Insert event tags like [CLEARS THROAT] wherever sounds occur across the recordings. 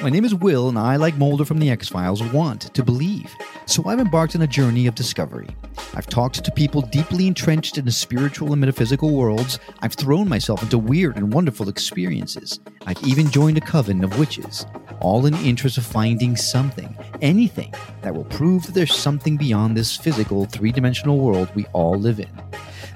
My name is Will, and I, like Mulder from The X Files, want to believe. So I've embarked on a journey of discovery. I've talked to people deeply entrenched in the spiritual and metaphysical worlds. I've thrown myself into weird and wonderful experiences. I've even joined a coven of witches, all in the interest of finding something, anything, that will prove that there's something beyond this physical, three dimensional world we all live in.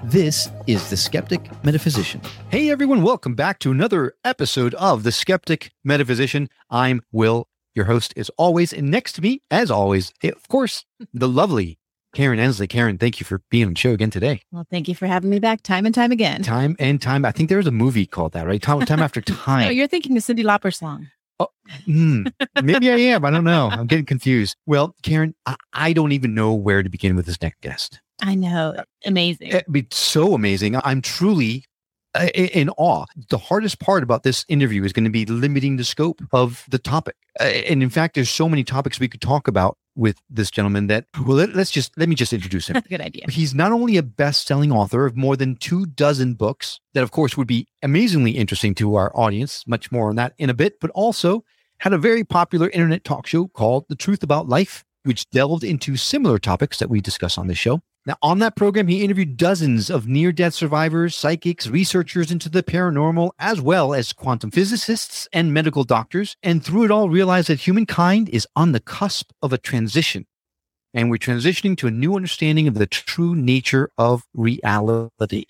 This is The Skeptic Metaphysician. Hey everyone, welcome back to another episode of The Skeptic Metaphysician. I'm Will, your host as always, and next to me, as always, of course, the lovely Karen Ensley. Karen, thank you for being on the show again today. Well, thank you for having me back time and time again. Time and time. I think there was a movie called that, right? Time, time after [LAUGHS] Oh, time. you're thinking of Cyndi Lauper song. Hmm, maybe I am. I don't know. I'm getting confused. Well, Karen, I, I don't even know where to begin with this next guest. I know. Amazing. It'd be so amazing. I'm truly uh, in awe. The hardest part about this interview is going to be limiting the scope of the topic. Uh, And in fact, there's so many topics we could talk about with this gentleman that, well, let, let's just, let me just introduce him. That's a good idea. He's not only a best selling author of more than two dozen books that, of course, would be amazingly interesting to our audience, much more on that in a bit, but also had a very popular internet talk show called The Truth About Life, which delved into similar topics that we discuss on this show. Now, on that program, he interviewed dozens of near death survivors, psychics, researchers into the paranormal, as well as quantum physicists and medical doctors. And through it all, realized that humankind is on the cusp of a transition and we're transitioning to a new understanding of the true nature of reality.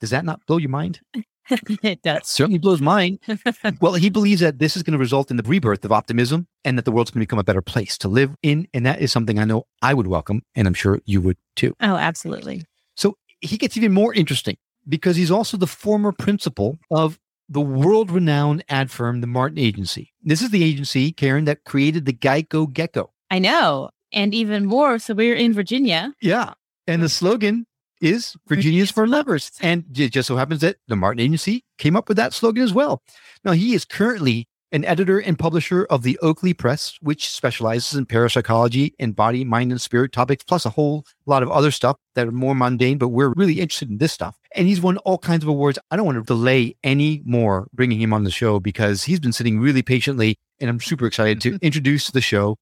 Does that not blow your mind? [LAUGHS] it does. Certainly blows mine. [LAUGHS] well, he believes that this is going to result in the rebirth of optimism and that the world's going to become a better place to live in. And that is something I know I would welcome, and I'm sure you would too. Oh, absolutely. So he gets even more interesting because he's also the former principal of the world renowned ad firm, the Martin Agency. This is the agency, Karen, that created the Geico Gecko. I know. And even more. So we're in Virginia. Yeah. And the slogan is Virginia's for lovers. And it just so happens that the Martin Agency came up with that slogan as well. Now, he is currently an editor and publisher of the Oaklea Press, which specializes in parapsychology and body, mind, and spirit topics, plus a whole lot of other stuff that are more mundane, but we're really interested in this stuff. And he's won all kinds of awards. I don't want to delay any more bringing him on the show because he's been sitting really patiently, and I'm super excited to [LAUGHS] introduce to the show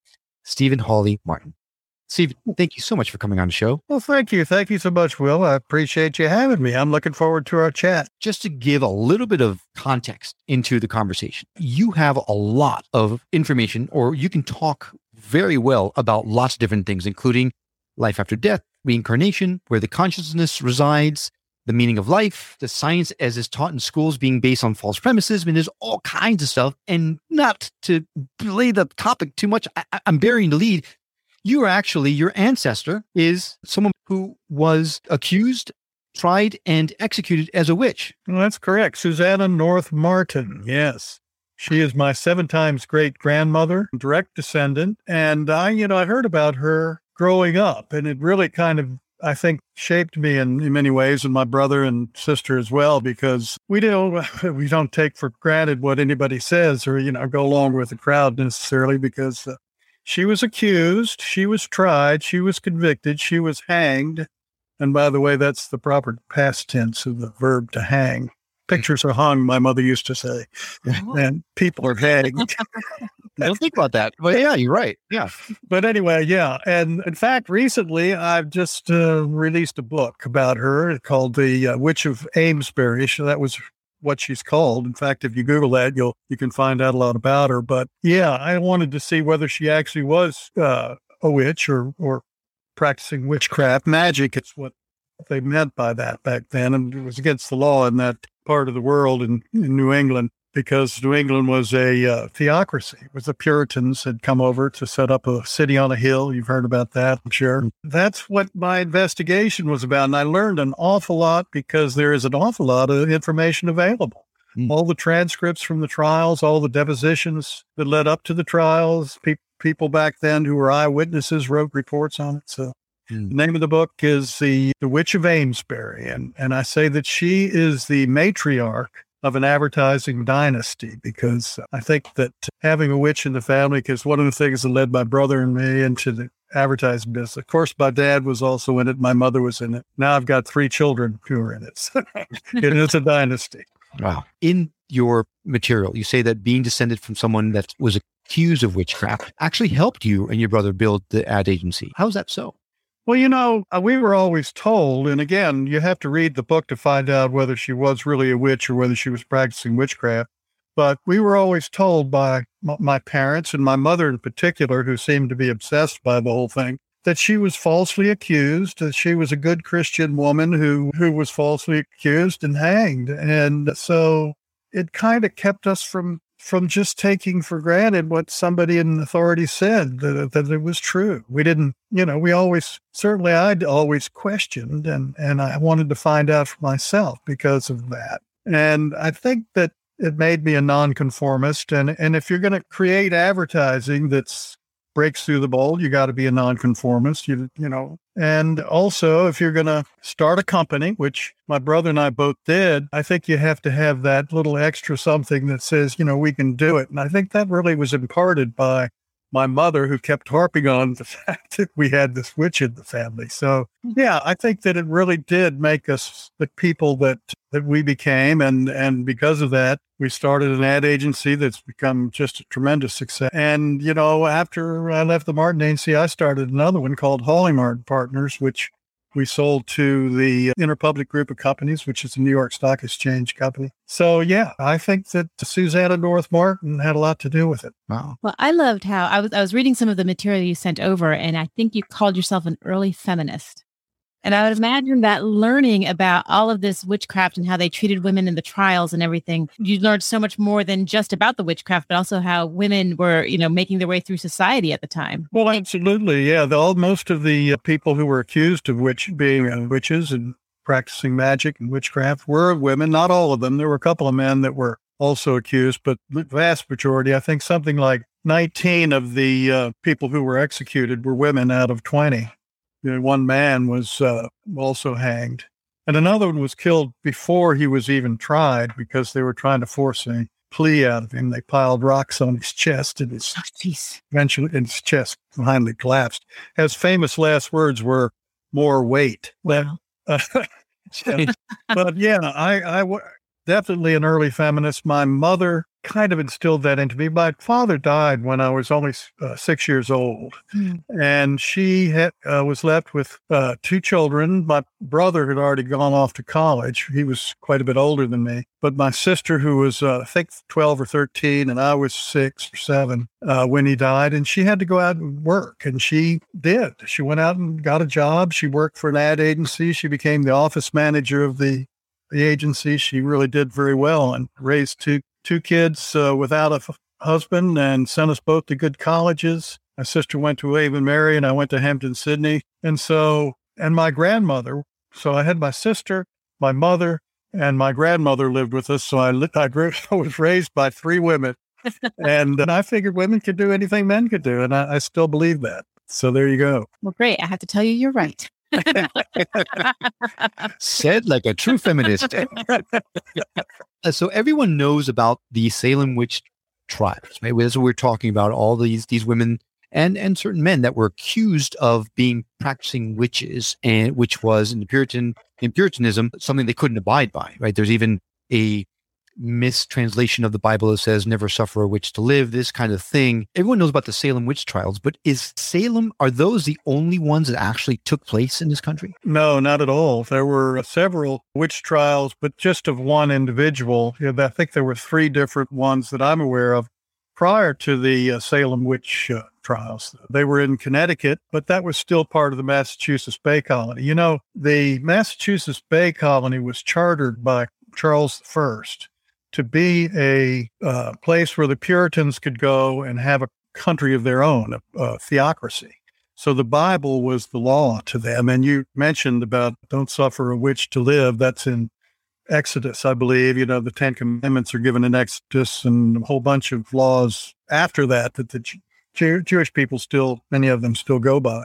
Stephen Hawley Martin. Steve, thank you so much for coming on the show. Well, thank you. Thank you so much, Will. I appreciate you having me. I'm looking forward to our chat. Just to give a little bit of context into the conversation, you have a lot of information, or you can talk very well about lots of different things, including life after death, reincarnation, where the consciousness resides, the meaning of life, the science as is taught in schools being based on false premises. I mean, there's all kinds of stuff. And not to belay the topic too much, I, I'm burying the lead. You are actually, your ancestor is someone who was accused, tried, and executed as a witch. Well, that's correct. Susannah North Martin. Yes. She is my seven times great grandmother, direct descendant. And I, you know, I heard about her growing up, and it really kind of, I think, shaped me in, in many ways, and my brother and sister as well, because we don't [LAUGHS] we don't take for granted what anybody says or you know go along with the crowd necessarily, because uh, she was accused, she was tried, she was convicted, she was hanged. And by the way, that's the proper past tense of the verb to hang. Pictures are hung, my mother used to say, and people are hanged. I [LAUGHS] don't think about that. But yeah, you're right. Yeah. but anyway, yeah. And in fact, recently I've just uh, released a book about her called The uh, Witch of Amesbury. So that was what she's called. In fact, if you Google that, you'll you can find out a lot about her. But yeah, I wanted to see whether she actually was uh, a witch or or practicing witchcraft. Magic is what they meant by that back then, and it was against the law in that part of the world in, in New England because New England was a uh, theocracy. It was the Puritans had come over to set up a city on a hill. You've heard about that, I'm sure. That's what my investigation was about. And I learned an awful lot because there is an awful lot of information available. Mm. all the transcripts from the trials, all the depositions that led up to the trials. Pe- people back then who were eyewitnesses wrote reports on it. So Mm. the name of the book is the the Witch of Amesbury, and and I say that she is the matriarch of an advertising dynasty because I think that having a witch in the family is one of the things that led my brother and me into the advertising business. Of course, my dad was also in it. My mother was in it. Now I've got three children who are in it. [LAUGHS] It is a dynasty. Wow. In your material, you say that being descended from someone that was accused of witchcraft actually helped you and your brother build the ad agency. How's that so? Well, you know, uh, we were always told, and again, you have to read the book to find out whether she was really a witch or whether she was practicing witchcraft. But we were always told by my parents and my mother in particular, who seemed to be obsessed by the whole thing, that she was falsely accused, that she was a good Christian woman who, who was falsely accused and hanged. And so it kind of kept us from from just taking for granted what somebody in authority said that, uh, that it was true. We didn't, you know, we always certainly I'd always questioned and and I wanted to find out for myself because of that. And I think that it made me a nonconformist. And and if you're going to create advertising that's breaks through the mold, you got to be a nonconformist. You you know, and also if you're going to start a company, which my brother and I both did, I think you have to have that little extra something that says, you know, we can do it. And I think that really was imparted by my mother who kept harping on the [LAUGHS] fact that we had this witch in the family. So hmm. yeah, I think that it really did make us the people that that we became and and because of that, we started an ad agency that's become just a tremendous success. And you know, after I left the Martin agency, I started another one called Hawley Martin Partners, which we sold to the Interpublic Group of Companies, which is a New York Stock Exchange company. So, yeah, I think that Susannah North Martin had a lot to do with it. Wow. Well, I loved how I was I was reading some of the material you sent over, and I think you called yourself an early feminist. And I would imagine that learning about all of this witchcraft and how they treated women in the trials and everything, you learned so much more than just about the witchcraft, but also how women were, you know, making their way through society at the time. Well, absolutely. Yeah. The, all, most of the uh, people who were accused of witch being uh, witches and practicing magic and witchcraft were women. Not all of them. There were a couple of men that were also accused, but the vast majority, I think something like 19 of the uh, people who were executed were women out of 20. You know, one man was uh, also hanged, and another one was killed before he was even tried because they were trying to force a plea out of him. They piled rocks on his chest, and his Oh, eventually and his chest finally collapsed. His famous last words were "more weight." Wow. [LAUGHS] Yeah. but yeah, I, I w- definitely an early feminist. My mother kind of instilled that into me. My father died when I was only uh, six years old, Hmm. and she had, uh, was left with uh, two children. My brother had already gone off to college. He was quite a bit older than me. But my sister, who was, uh, I think, 12 or 13, and I was six or seven uh, when he died, and she had to go out and work. And she did. She went out and got a job. She worked for an ad agency. She became the office manager of the, the agency. She really did very well and raised two two kids uh, without a f- husband and sent us both to good colleges. My sister went to Avon Mary and I went to Hampden-Sydney. And so, and my grandmother. So I had my sister, my mother, and my grandmother lived with us. So I, li- I, grew, [LAUGHS] I was raised by three women. and, and I figured women could do anything men could do. And I, I still believe that. So there you go. Well, great. I have to tell you, you're right. Said like a true feminist. Uh, so everyone knows about the Salem witch trials, right? That's what we're talking about. All these these women and and certain men that were accused of being practicing witches, and which was in the Puritan in Puritanism something they couldn't abide by, right? There's even a mistranslation of the Bible that says "never suffer a witch to live." This kind of thing. Everyone knows about the Salem witch trials, but is Salem are those the only ones that actually took place in this country? No, not at all. There were several witch trials, but just of one individual. I think there were three different ones that I'm aware of prior to the uh, Salem witch uh, trials. They were in Connecticut, but that was still part of the Massachusetts Bay Colony. You know, the Massachusetts Bay Colony was chartered by Charles I to be a uh, place where the Puritans could go and have a country of their own, a, a theocracy. So the Bible was the law to them. And you mentioned about don't suffer a witch to live. That's in Exodus, I believe. You know, the Ten Commandments are given in Exodus and a whole bunch of laws after that that the Jew- Jewish people still, many of them still go by.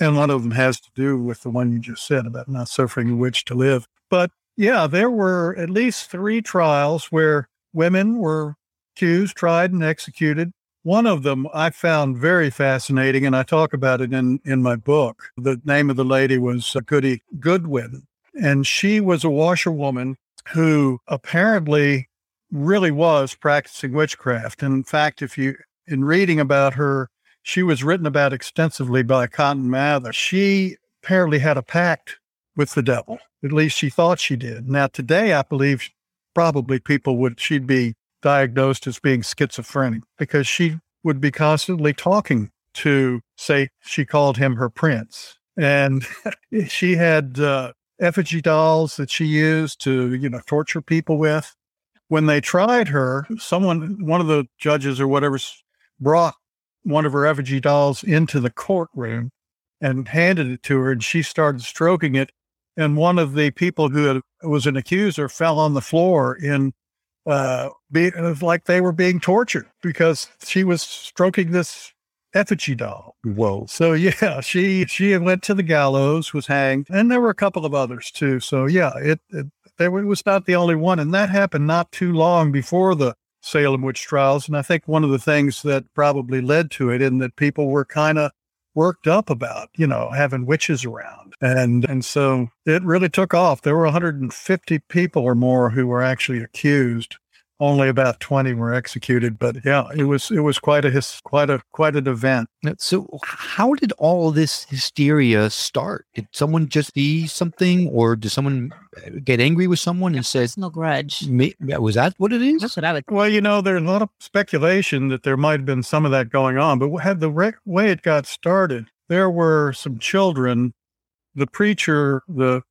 And a lot of them has to do with the one you just said about not suffering a witch to live. But yeah, there were at least three trials where women were accused, tried, and executed. One of them I found very fascinating, and I talk about it in, in my book. The name of the lady was uh, Goody Goodwin, and she was a washerwoman who apparently really was practicing witchcraft. And in fact, if you, in reading about her, she was written about extensively by Cotton Mather. She apparently had a pact with the devil. At least she thought she did. Now, today, I believe probably people would, she'd be diagnosed as being schizophrenic because she would be constantly talking to, say, she called him her prince. And [LAUGHS] she had uh, effigy dolls that she used to, you know, torture people with. When they tried her, someone, one of the judges or whatever, brought one of her effigy dolls into the courtroom and handed it to her, and she started stroking it. And one of the people who had, was an accuser fell on the floor in uh, be, it was like they were being tortured because she was stroking this effigy doll. Whoa. So [LAUGHS] yeah, she she went to the gallows, was hanged, and there were a couple of others too. So yeah, it, it there was not the only one, and that happened not too long before the Salem witch trials. And I think one of the things that probably led to it, in that people were kind of worked up about, you know, having witches around. And and so it really took off. There were 150 people or more who were actually accused only about 20 were executed but yeah it was it was quite a his, quite a quite an event. So how did all this hysteria start? Did someone just see something or did someone uh, get angry with someone and said no grudge. Was that what it is? That's what i would well you know there's a lot of speculation that there might have been some of that going on but had the re- way it got started there were some children the preacher the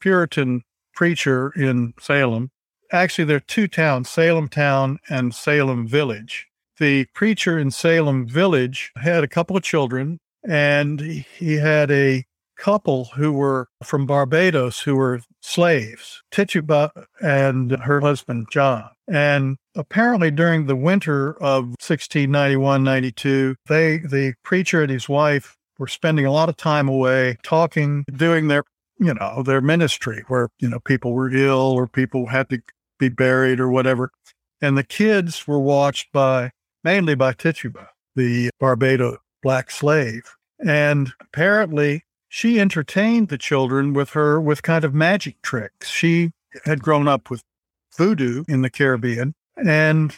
puritan preacher in salem actually, there are two towns, Salem Town and Salem Village. The preacher in Salem Village had a couple of children, and he had a couple who were from Barbados who were slaves, Tituba and her husband, John. And apparently during the winter of 1691 92, they, the preacher and his wife were spending a lot of time away talking, doing their you know, their ministry where, you know, people were ill or people had to be buried or whatever. And the kids were watched by mainly by Tituba, the Barbados black slave. And apparently she entertained the children with her with kind of magic tricks. She had grown up with voodoo in the Caribbean and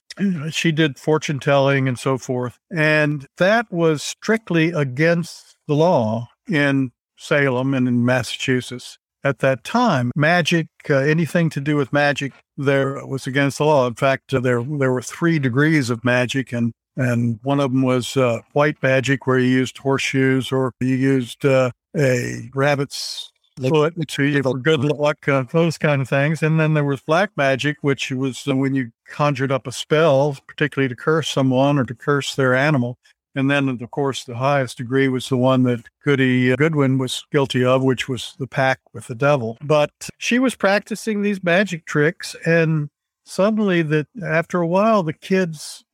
she did fortune telling and so forth. And that was strictly against the law in Salem and in Massachusetts at that time. Magic, uh, anything to do with magic, there was against the law. In fact, uh, there there were three degrees of magic, and and one of them was uh, white magic, where you used horseshoes or you used uh, a rabbit's like, foot to for good luck, uh, those kind of things. And then there was black magic, which was uh, when you conjured up a spell, particularly to curse someone or to curse their animal. And then, of course, the highest degree was the one that Goody uh, Goodwin was guilty of, which was the pact with the devil. But she was practicing these magic tricks, and suddenly, that after a while, the kids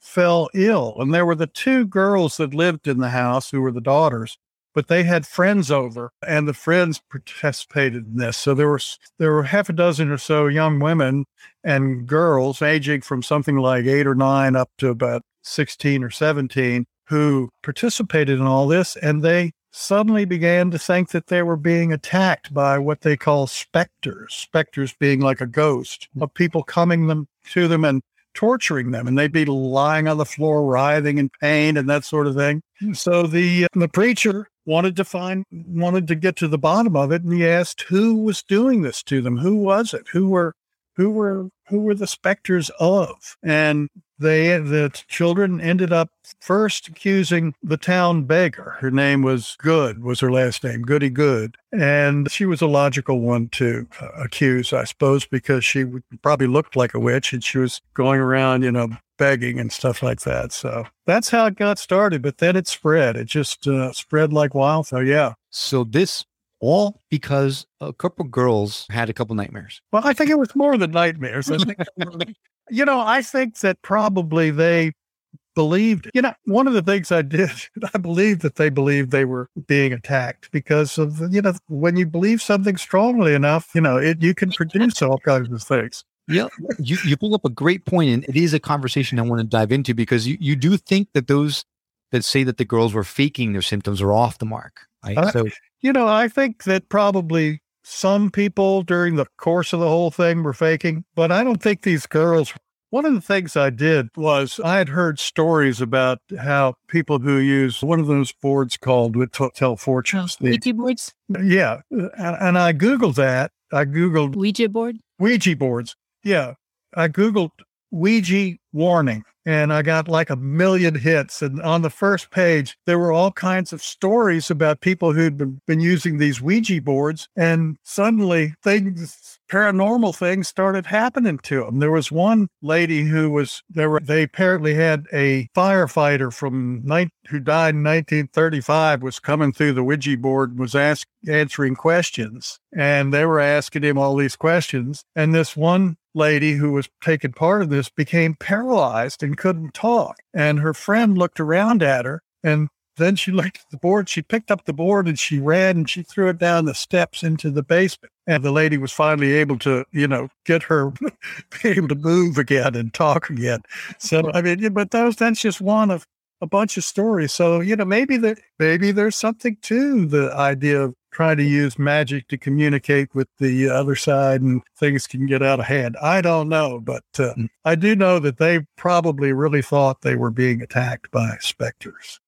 fell ill. And there were the two girls that lived in the house who were the daughters, but they had friends over, and the friends participated in this. So there were there were half a dozen or so young women and girls, aging from something like eight or nine up to about 16 or 17 who participated in all this and they suddenly began to think that they were being attacked by what they call specters specters being like a ghost hmm. of people coming them to them and torturing them and they'd be lying on the floor writhing in pain and that sort of thing. Hmm. So the uh, the preacher wanted to find wanted to get to the bottom of it and he asked who was doing this to them who was it who were who were who were the specters of? And they the children ended up first accusing the town beggar. Her name was Good, was her last name, Goody Good, and she was a logical one to uh, accuse, I suppose, because she probably looked like a witch and she was going around, you know, begging and stuff like that. So that's how it got started. But then it spread. It just uh, spread like wildfire. Yeah. So this all because a couple girls had a couple nightmares. Well, I think it was more than nightmares. I think, you know, I think that probably they believed, you know, one of the things I did, [LAUGHS] I believed that they believed they were being attacked because of, you know, when you believe something strongly enough, you know, it, you can produce all kinds of things. Yeah, you, you pull up a great point, and it is a conversation I want to dive into because you, you do think that those that say that the girls were faking their symptoms are off the mark. Right? Uh, so, you know, I think that probably some people during the course of the whole thing were faking, but I don't think these girls. One of the things I did was I had heard stories about how people who use one of those boards called with tell fortunes. Oh, Ouija boards? Yeah. And, and I Googled that. I Googled Ouija board? Ouija boards. Yeah. I Googled Ouija warning and I got like a million hits. And on the first page, there were all kinds of stories about people who'd been, been using these Ouija boards. And suddenly things, paranormal things started happening to them. There was one lady who was, there were, they apparently had a firefighter from, who died in 1935 was coming through the Ouija board, was ask, answering questions. And they were asking him all these questions. And this one lady who was taking part of this became paralyzed and couldn't talk. And her friend looked around at her and then she [LAUGHS] looked at the board. She picked up the board and she ran and she threw it down the steps into the basement. And the lady was finally able to, you know, get her [LAUGHS] be able to move again and talk again. So I mean, but those that's just one of a bunch of stories. So you know, maybe there maybe there's something to the idea of trying to use magic to communicate with the other side and things can get out of hand. I don't know, but uh, mm. I do know that they probably really thought they were being attacked by specters.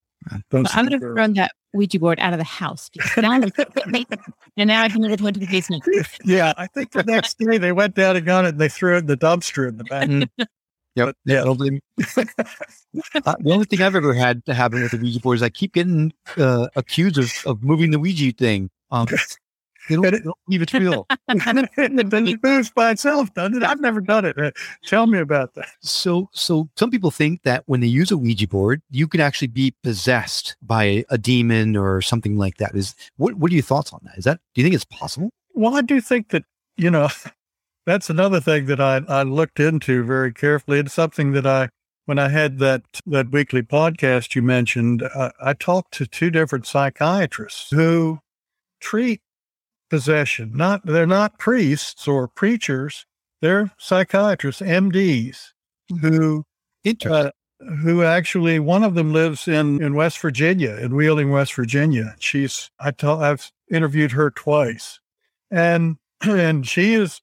Well, I'm going to run that Ouija board out of the house. [LAUGHS] And now I can never go into the basement. Yeah, I think the next day they went down and got it and they threw it in the dumpster in the back. Yep. But, yeah. uh, [LAUGHS] [LAUGHS] the only thing I've ever had to happen with the Ouija board is I keep getting uh, accused of, of moving the Ouija thing. Um, [LAUGHS] they don't, they don't believe it's real. then it moves by itself, doesn't it? I've never done it. Uh, tell me about that. So, so some people think that when they use a Ouija board, you can actually be possessed by a demon or something like that. Is what? What are your thoughts on that? Is that? Do you think it's possible? Well, I do think that you know that's another thing that I, I looked into very carefully. It's something that I, when I had that, that weekly podcast you mentioned, uh, I talked to two different psychiatrists who treat possession. Not, they're not priests or preachers. They're psychiatrists, MDs who, uh, who actually, one of them lives in, in West Virginia, in Wheeling, West Virginia. She's, I tell, I've interviewed her twice and, [CLEARS THROAT] and she is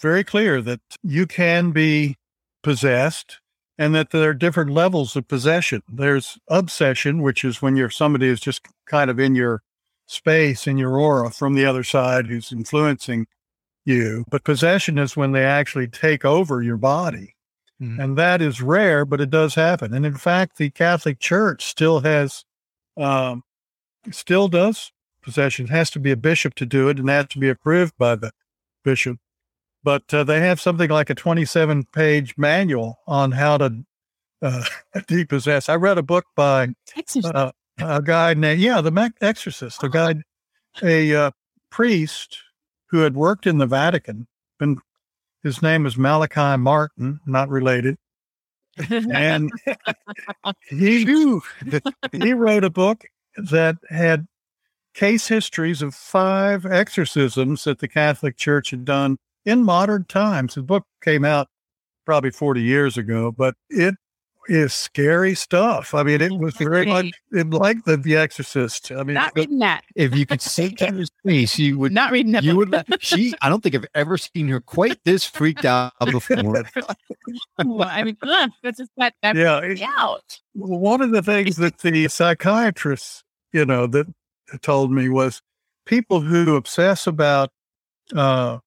very clear that you can be possessed and that there are different levels of possession. There's obsession, which is when you're somebody is just kind of in your space, in your aura from the other side who's influencing you. But possession is when they actually take over your body. Mm-hmm. And that is rare, but it does happen. And in fact, the Catholic Church still has, um, still does possession. It has to be a bishop to do it and that has to be approved by the bishop but uh, they have something like a 27 page manual on how to uh, [LAUGHS] depossess. I read a book by uh, a guy named, yeah, the Exorcist, a guy, a uh, priest who had worked in the Vatican. And his name is Malachi Martin, not related. and [LAUGHS] he, he wrote a book that had case histories of five exorcisms that the Catholic Church had done in modern times. The book came out probably 40 years ago, but it is scary stuff. I mean, it was very much like the, the Exorcist. I mean, not reading that. If you could see Kendra's face, you would not reading that. You would. She. I don't think I've ever seen her quite this freaked out before. [LAUGHS] well, I mean, that's just that. that yeah. Out. One of the things that the psychiatrists, you know, that told me was people who obsess about uh,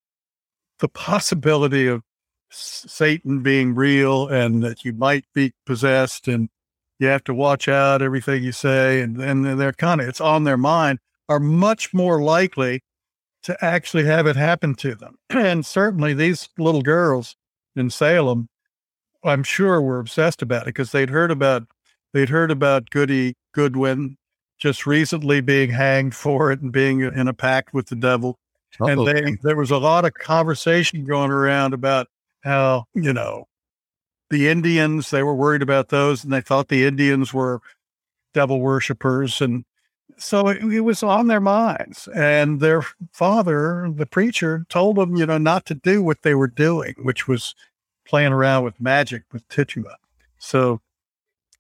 the possibility of Satan being real and that you might be possessed and you have to watch out everything you say and they're kind of it's on their mind are much more likely to actually have it happen to them. [CLEARS THROAT] And certainly these little girls in Salem, I'm sure were obsessed about it because they'd heard about they'd heard about Goody Goodwin. just recently being hanged for it and being in a pact with the devil. Uh-oh. And they, there was a lot of conversation going around about how, you know, the Indians, they were worried about those and they thought the Indians were devil worshippers. And so it, it was on their minds. And their father, the preacher, told them, you know, not to do what they were doing, which was playing around with magic with Tituba. So,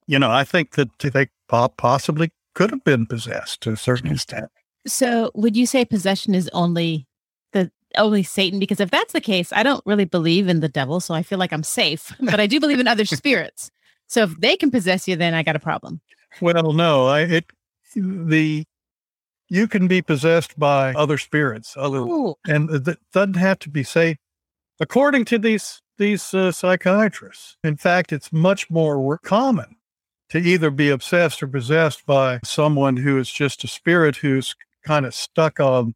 you know, I think that they possibly could have been possessed to a certain extent. So, would you say possession is only the only Satan? Because if that's the case, I don't really believe in the devil, so I feel like I'm safe. But I do believe in other [LAUGHS] spirits. So, if they can possess you, then I got a problem. Well, no, I it the you can be possessed by other spirits, other, Ooh. and that doesn't have to be safe. According to these these uh, psychiatrists, in fact, it's much more common to either be obsessed or possessed by someone who is just a spirit who's kind of stuck on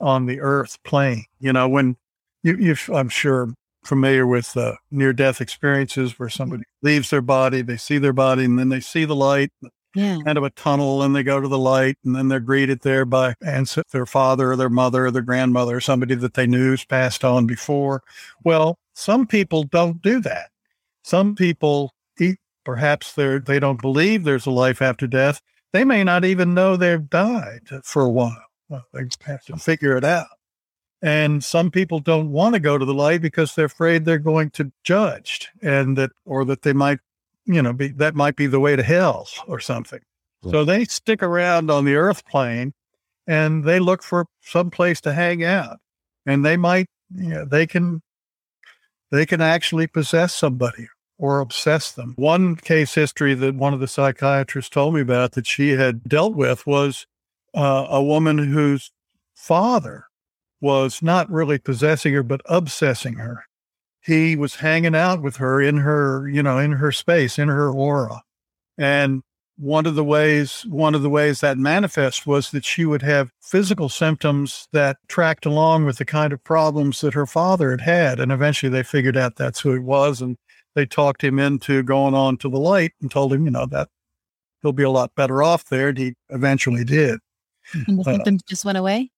on the earth plane. You know, when you, you I'm sure familiar with uh, near death experiences where somebody leaves their body, they see their body, and then they see the light, Yeah. kind of a tunnel, and they go to the light, and then they're greeted there by ans- their father or their mother or their grandmother or somebody that they knew has passed on before. Well, some people don't do that. Some people, e- perhaps they're they don't believe there's a life after death. They may not even know they've died for a while. Well, they have to figure it out. And some people don't want to go to the light because they're afraid they're going to judged and that, or that they might, you know, be, that might be the way to hell or something. So they stick around on the earth plane and they look for some place to hang out and they might, you know, they can, they can actually possess somebody or obsess them. One case history that one of the psychiatrists told me about that she had dealt with was uh, a woman whose father was not really possessing her, but obsessing her. He was hanging out with her in her, you know, in her space, in her aura. And one of the ways, one of the ways that manifests was that she would have physical symptoms that tracked along with the kind of problems that her father had had. And eventually they figured out that's who it was. And they talked him into going on to the light and told him, you know, that he'll be a lot better off there. And he eventually did. And the Uh, just went away.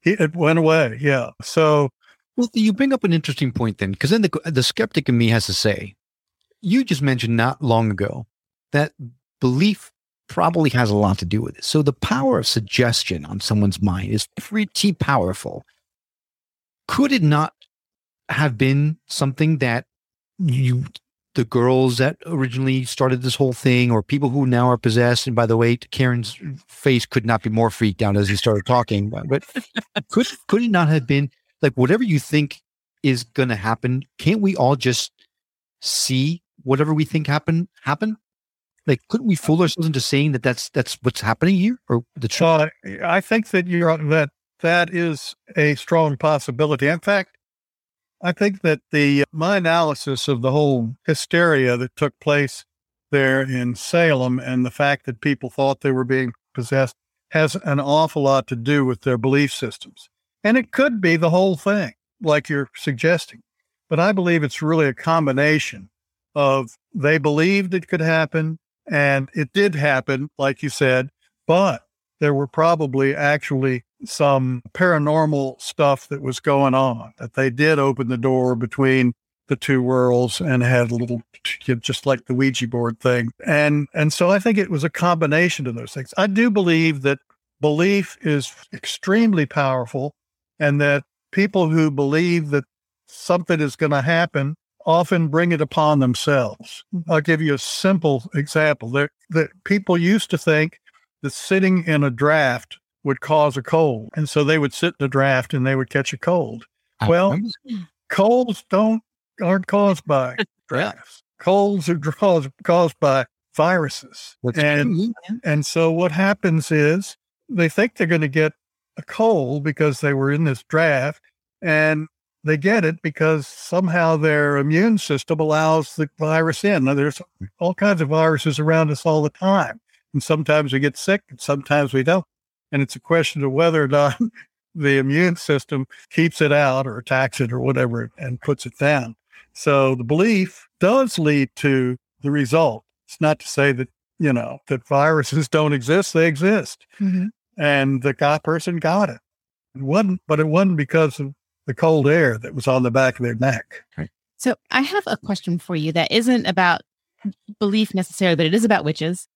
He, it went away. Yeah. So Well, you bring up an interesting point then, because then the the skeptic in me has to say, you just mentioned not long ago that belief probably has a lot to do with it. So the power of suggestion on someone's mind is pretty powerful. Could it not have been something that you, the girls that originally started this whole thing, or people who now are possessed? And by the way, Karen's face could not be more freaked out as he started talking. But, could could it not have been like whatever you think is going to happen? Can't we all just see whatever we think happen happen? Like, couldn't we fool ourselves into saying that that's that's what's happening here, or the truth? So I think that you're that that is a strong possibility. In fact, I think that the my analysis of the whole hysteria that took place there in Salem and the fact that people thought they were being possessed has an awful lot to do with their belief systems. And it could be the whole thing, like you're suggesting. But I believe it's really a combination of they believed it could happen and it did happen, like you said, but there were probably actually some paranormal stuff that was going on, that they did open the door between the two worlds and had a little just like the Ouija board thing. And and so I think it was a combination of those things. I do believe that belief is extremely powerful and that people who believe that something is going to happen often bring it upon themselves. I'll give you a simple example. That people used to think that sitting in a draft would cause a cold, and so they would sit in the draft and they would catch a cold. Well, colds don't aren't caused by [LAUGHS] drafts. Colds are caused caused by viruses, That's and true. and so what happens is they think they're going to get a cold because they were in this draft and they get it because somehow their immune system allows the virus in. Now, there's all kinds of viruses around us all the time. And sometimes we get sick and sometimes we don't. And it's a question of whether or not [LAUGHS] the immune system keeps it out or attacks it or whatever and puts it down. So the belief does lead to the result. It's not to say that you know, that viruses don't exist, they exist. Mhm. And the guy person got it. It wasn't, but it wasn't because of the cold air that was on the back of their neck. So I have a question for you that isn't about belief necessarily, but it is about witches.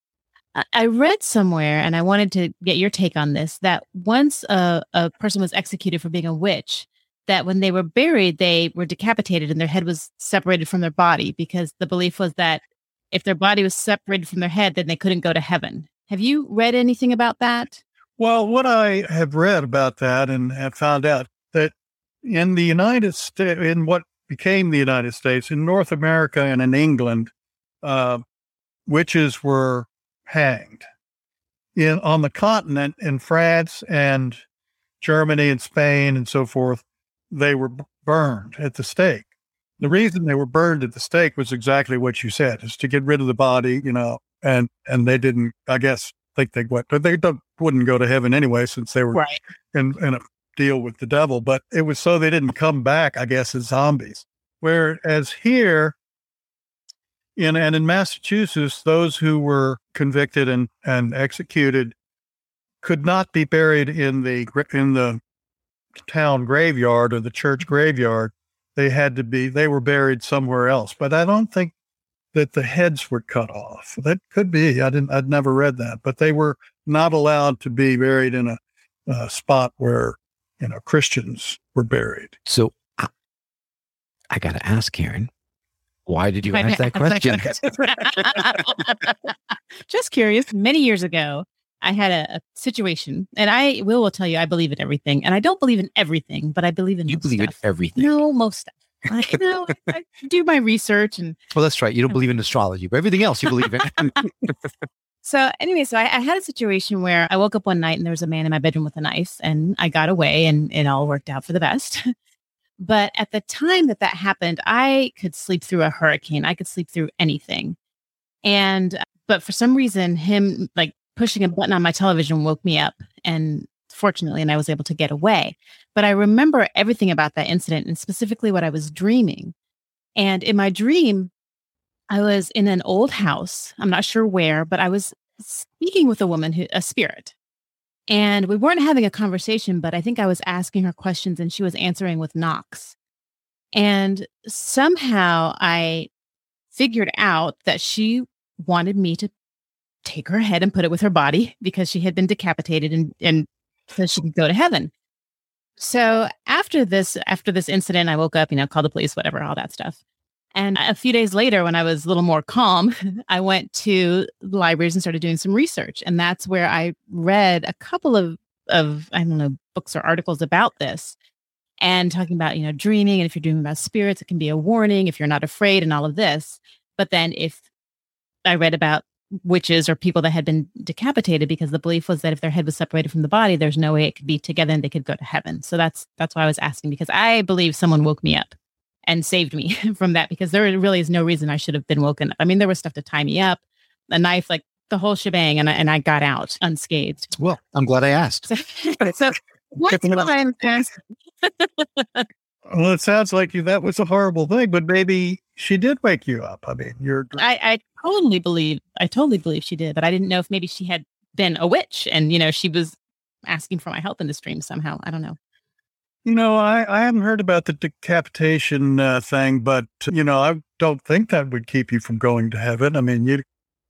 I- read somewhere, and I wanted to get your take on this, that once a, a person was executed for being a witch, that when they were buried, they were decapitated and their head was separated from their body because the belief was that if their body was separated from their head, then they couldn't go to heaven. Have you read anything about that? Well, what I have read about that and have found out that in the United States, in what became the United States, in North America and in England, uh, witches were hanged. In on the continent, in France and Germany and Spain and so forth, they were burned at the stake. The reason they were burned at the stake was exactly what you said, is to get rid of the body, you know, and and they didn't, I guess, think they went, but they don't, wouldn't go to heaven anyway since they were Right. in, in a deal with the devil, but it was so they didn't come back, I guess, as zombies. Whereas here in and in Massachusetts, those who were convicted and, and executed could not be buried in the in the town graveyard or the church graveyard. They had to be they were buried somewhere else. But I don't think that the heads were cut off. That could be. I didn't. I'd never read that. But they were not allowed to be buried in a, a spot where you know Christians were buried. So I, I got to ask Karen, why did you Why ask did that ask question? that question? [LAUGHS] Just curious. Many years ago, I had a, a situation, and I will, will tell you, I believe in everything, and I don't believe in everything, but I believe in you believe in everything. No, most stuff. I, no, I do my research, and Well, that's right. You don't believe in astrology, but everything else you believe in. so anyway, so I, I had a situation where I woke up one night and there was a man in my bedroom with a knife, and I got away, and it all worked out for the best. [LAUGHS] but at the time that that happened, I could sleep through a hurricane. I could sleep through anything, and uh, but for some reason, him like pushing a button on my television woke me up, and fortunately, and I was able to get away. But I remember everything about that incident, and specifically what I was dreaming. And in my dream, I was in an old house. I'm not sure where, but I was speaking with a woman who a spirit. And we weren't having a conversation, but I think I was asking her questions and she was answering with knocks. And somehow I figured out that she wanted me to take her head and put it with her body because she had been decapitated and, and so she could go to heaven. So after this, after this incident, I woke up, you know, called the police, whatever, all that stuff. And a few days later, when I was a little more calm, [LAUGHS] I went to libraries and started doing some research. And that's where I read a couple of, of I don't know, books or articles about this and talking about, you know, dreaming. And if you're dreaming about spirits, it can be a warning if you're not afraid and all of this. But then if I read about witches or people that had been decapitated because the belief was that if their head was separated from the body, there's no way it could be together and they could go to heaven. So that's that's why I was asking because I believe someone woke me up and saved me [LAUGHS] from that because there really is no reason I should have been woken up. I mean, there was stuff to tie me up, a knife, like the whole shebang, and I, and I got out unscathed. well, I'm glad I asked. So, [LAUGHS] so what's thing about- [LAUGHS] Well, it sounds like you that was a horrible thing, but maybe she did wake you up. I mean, you're I, I totally believe, I totally believe she did, but I didn't know if maybe she had been a witch and, you know, she was asking for my help in this dream somehow. I don't know. You know, I, I haven't heard about the decapitation uh, thing, but you know, I don't think that would keep you from going to heaven. I mean, you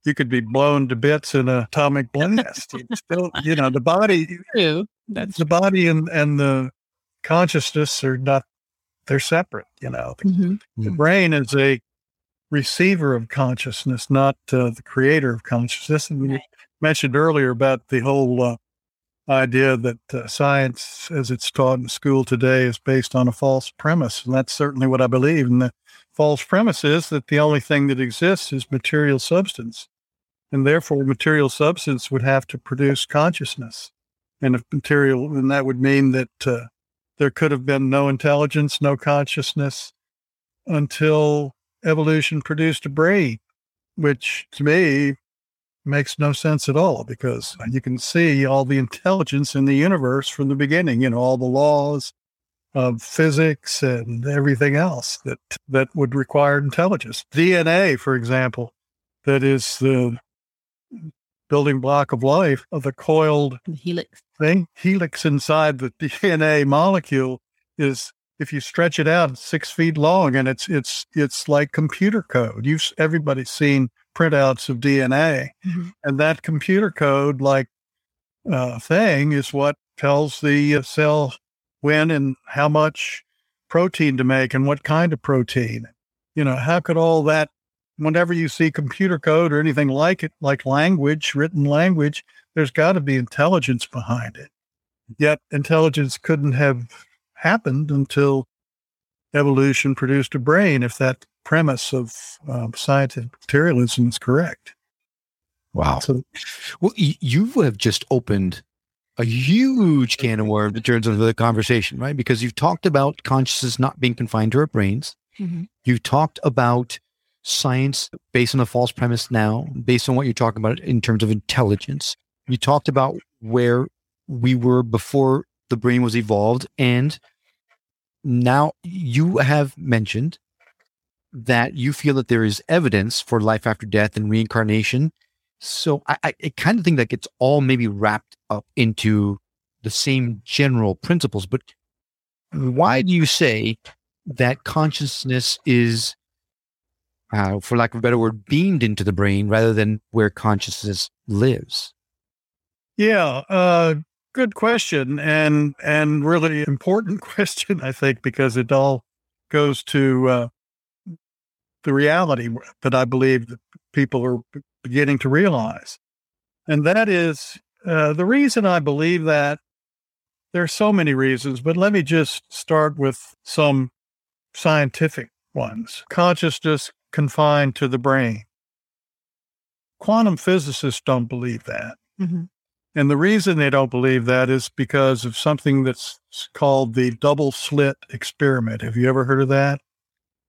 you could be blown to bits in an atomic blast. You'd still, you know, the body, True. That's the body and and the consciousness are not; they're separate. You know, the, Mhm. the brain is a receiver of consciousness, not uh, the creator of consciousness. And you mentioned earlier about the whole uh, idea that uh, science, as it's taught in school today, is based on a false premise. And that's certainly what I believe. And the false premise is that the only thing that exists is material substance. And therefore, material substance would have to produce consciousness. And if material, then that would mean that uh, there could have been no intelligence, no consciousness until evolution produced a brain, which to me makes no sense at all because you can see all the intelligence in the universe from the beginning, you know, all the laws of physics and everything else that that would require intelligence. DNA, for example, that is the building block of life of the coiled The helix. thing helix inside the [LAUGHS] DNA molecule is if you stretch it out, six feet long, and it's it's it's like computer code. You've everybody's seen printouts of DNA, Mhm. and that computer code, like uh, thing, is what tells the uh, cell when and how much protein to make and what kind of protein. You know, how could all that? Whenever you see computer code or anything like it, like language, written language, there's got to be intelligence behind it. Yet intelligence couldn't have happened until evolution produced a brain, if that premise of um, scientific materialism is correct. Wow. So, Well, y- you have just opened a huge can of worms in terms of the conversation, right? Because you've talked about consciousness not being confined to our brains. Mhm. You've talked about science based on a false premise now, based on what you're talking about in terms of intelligence. You talked about where we were before the brain was evolved. And now you have mentioned that you feel that there is evidence for life after death and reincarnation. So I, I, I kind of think that gets all maybe wrapped up into the same general principles. But why do you say that consciousness is, uh, for lack of a better word, beamed into the brain rather than where consciousness lives? yeah, uh, good question, and and really important [LAUGHS] question, I think, because it all goes to uh, the reality that I believe that people are beginning to realize, and that is uh, the reason I believe that. There are so many reasons, but let me just start with some scientific ones. Consciousness confined to the brain. Quantum physicists don't believe that. Mhm. And the reason they don't believe that is because of something that's called the double slit experiment. Have you ever heard of that?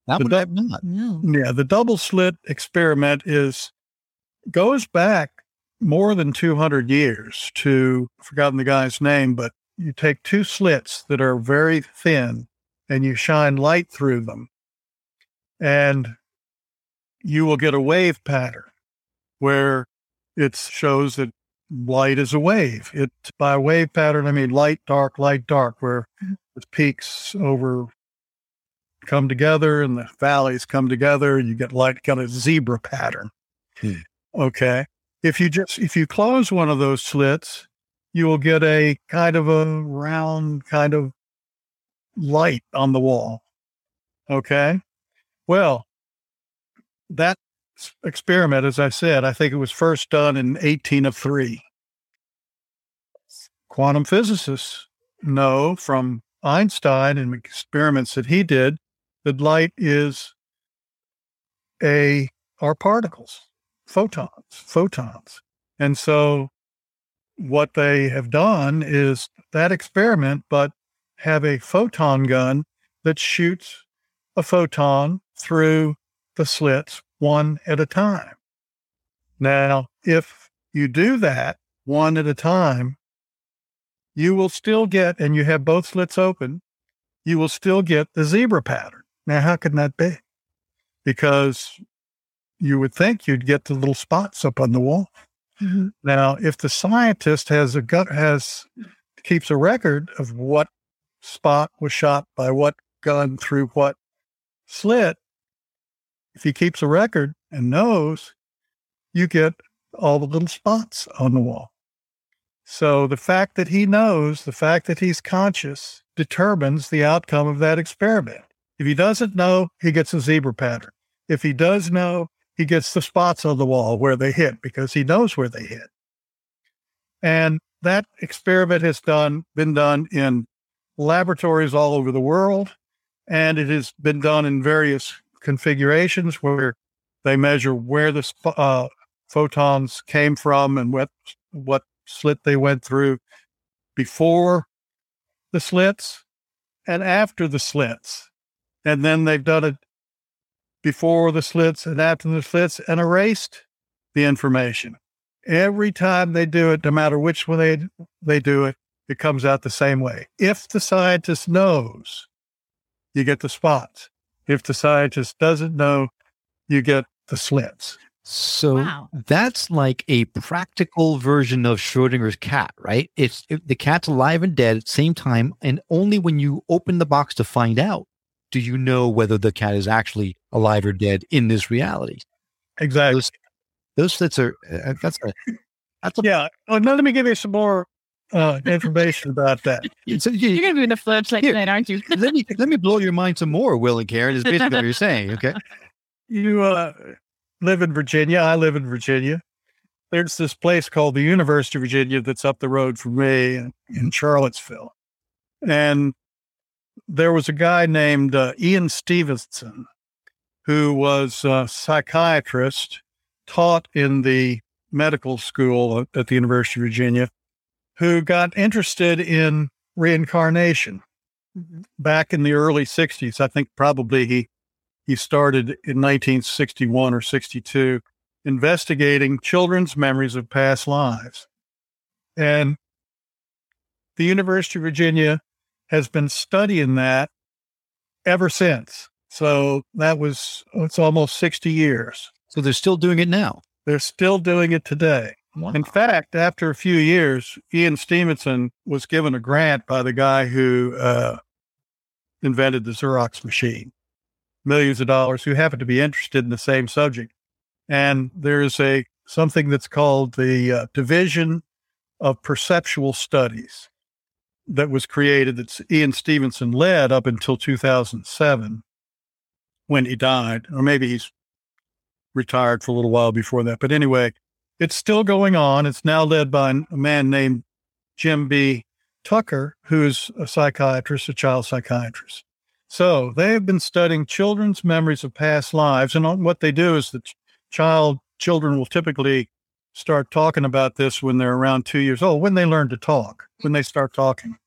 That The one dou- I've not. No. Yeah, the double slit experiment is goes back more than 200 years to I've forgotten the guy's name, but you take two slits that are very thin and you shine light through them and you will get a wave pattern where it shows that light is a wave. It by a wave pattern I mean light dark light dark where mm-hmm. the peaks over come together and the valleys come together and you get like kind of zebra pattern. Hmm. Okay. If you just if you close one of those slits, you will get a kind of a round kind of light on the wall. Okay. Well, that experiment, as I said, I think it was first done in 1803. Quantum physicists know from Einstein and experiments that he did that light is a are particles, photons, photons. And so what they have done is that experiment, but have a photon gun that shoots a photon through the slits one at a time. Now, if you do that one at a time, you will still get, and you have both slits open, you will still get the zebra pattern. Now, how can that be? Because you would think you'd get the little spots up on the wall. Mhm. Now, if the scientist has a gut has keeps a record of what spot was shot by what gun through what slit, if he keeps a record and knows, you get all the little spots on the wall. So the fact that he knows, the fact that he's conscious, determines the outcome of that experiment. If he doesn't know, he gets a zebra pattern. If he does know, he gets the spots on the wall where they hit because he knows where they hit. And that experiment has done been done in laboratories all over the world, and it has been done in various configurations where they measure where the uh, photons came from and what what slit they went through before the slits and after the slits, and then they've done it before the slits and after the slits and erased the information. Every time they do it, no matter which way they, they do it, it comes out the same way. If the scientist knows, you get the spots. If the scientist doesn't know, you get the slits. So Wow. that's like a practical version of Schrodinger's cat, right? It's it, the cat's alive and dead at the same time, and only when you open the box to find out do you know whether the cat is actually alive or dead in this reality. Exactly. Those, those slits are uh, that's a that's a Yeah. Oh, now let me give you some more uh, information about that. [LAUGHS] so you- You're going to be in the flashlight Here. tonight, aren't you? let me let me blow your mind some more, Will and Karen. Is basically what you're saying. Okay. [LAUGHS] You uh, live in Virginia. I live in Virginia. There's this place called the University of Virginia that's up the road from me in, in Charlottesville. And there was a guy named uh, Ian Stevenson who was a psychiatrist, taught in the medical school at- at the University of Virginia, who got interested in reincarnation back in the early 60s. I think probably he he started in 1961 or 62 investigating children's memories of past lives. And the University of Virginia has been studying that ever since. So that was, it's almost 60 years. So they're still doing it now. They're still doing it today. In fact, after a few years, Ian Stevenson was given a grant by the guy who uh, invented the Xerox machine, millions of dollars, who happened to be interested in the same subject. And there's a something that's called the uh, Division of Perceptual Studies that was created that Ian Stevenson led up until 2007 when he died, or maybe he's retired for a little while before that. But anyway, it's still going on. It's now led by a man named Jim B. Tucker, who's a psychiatrist, a child psychiatrist. So they have been studying children's memories of past lives. And what they do is the child, children will typically start talking about this when they're around two years old, when they learn to talk, when they start talking.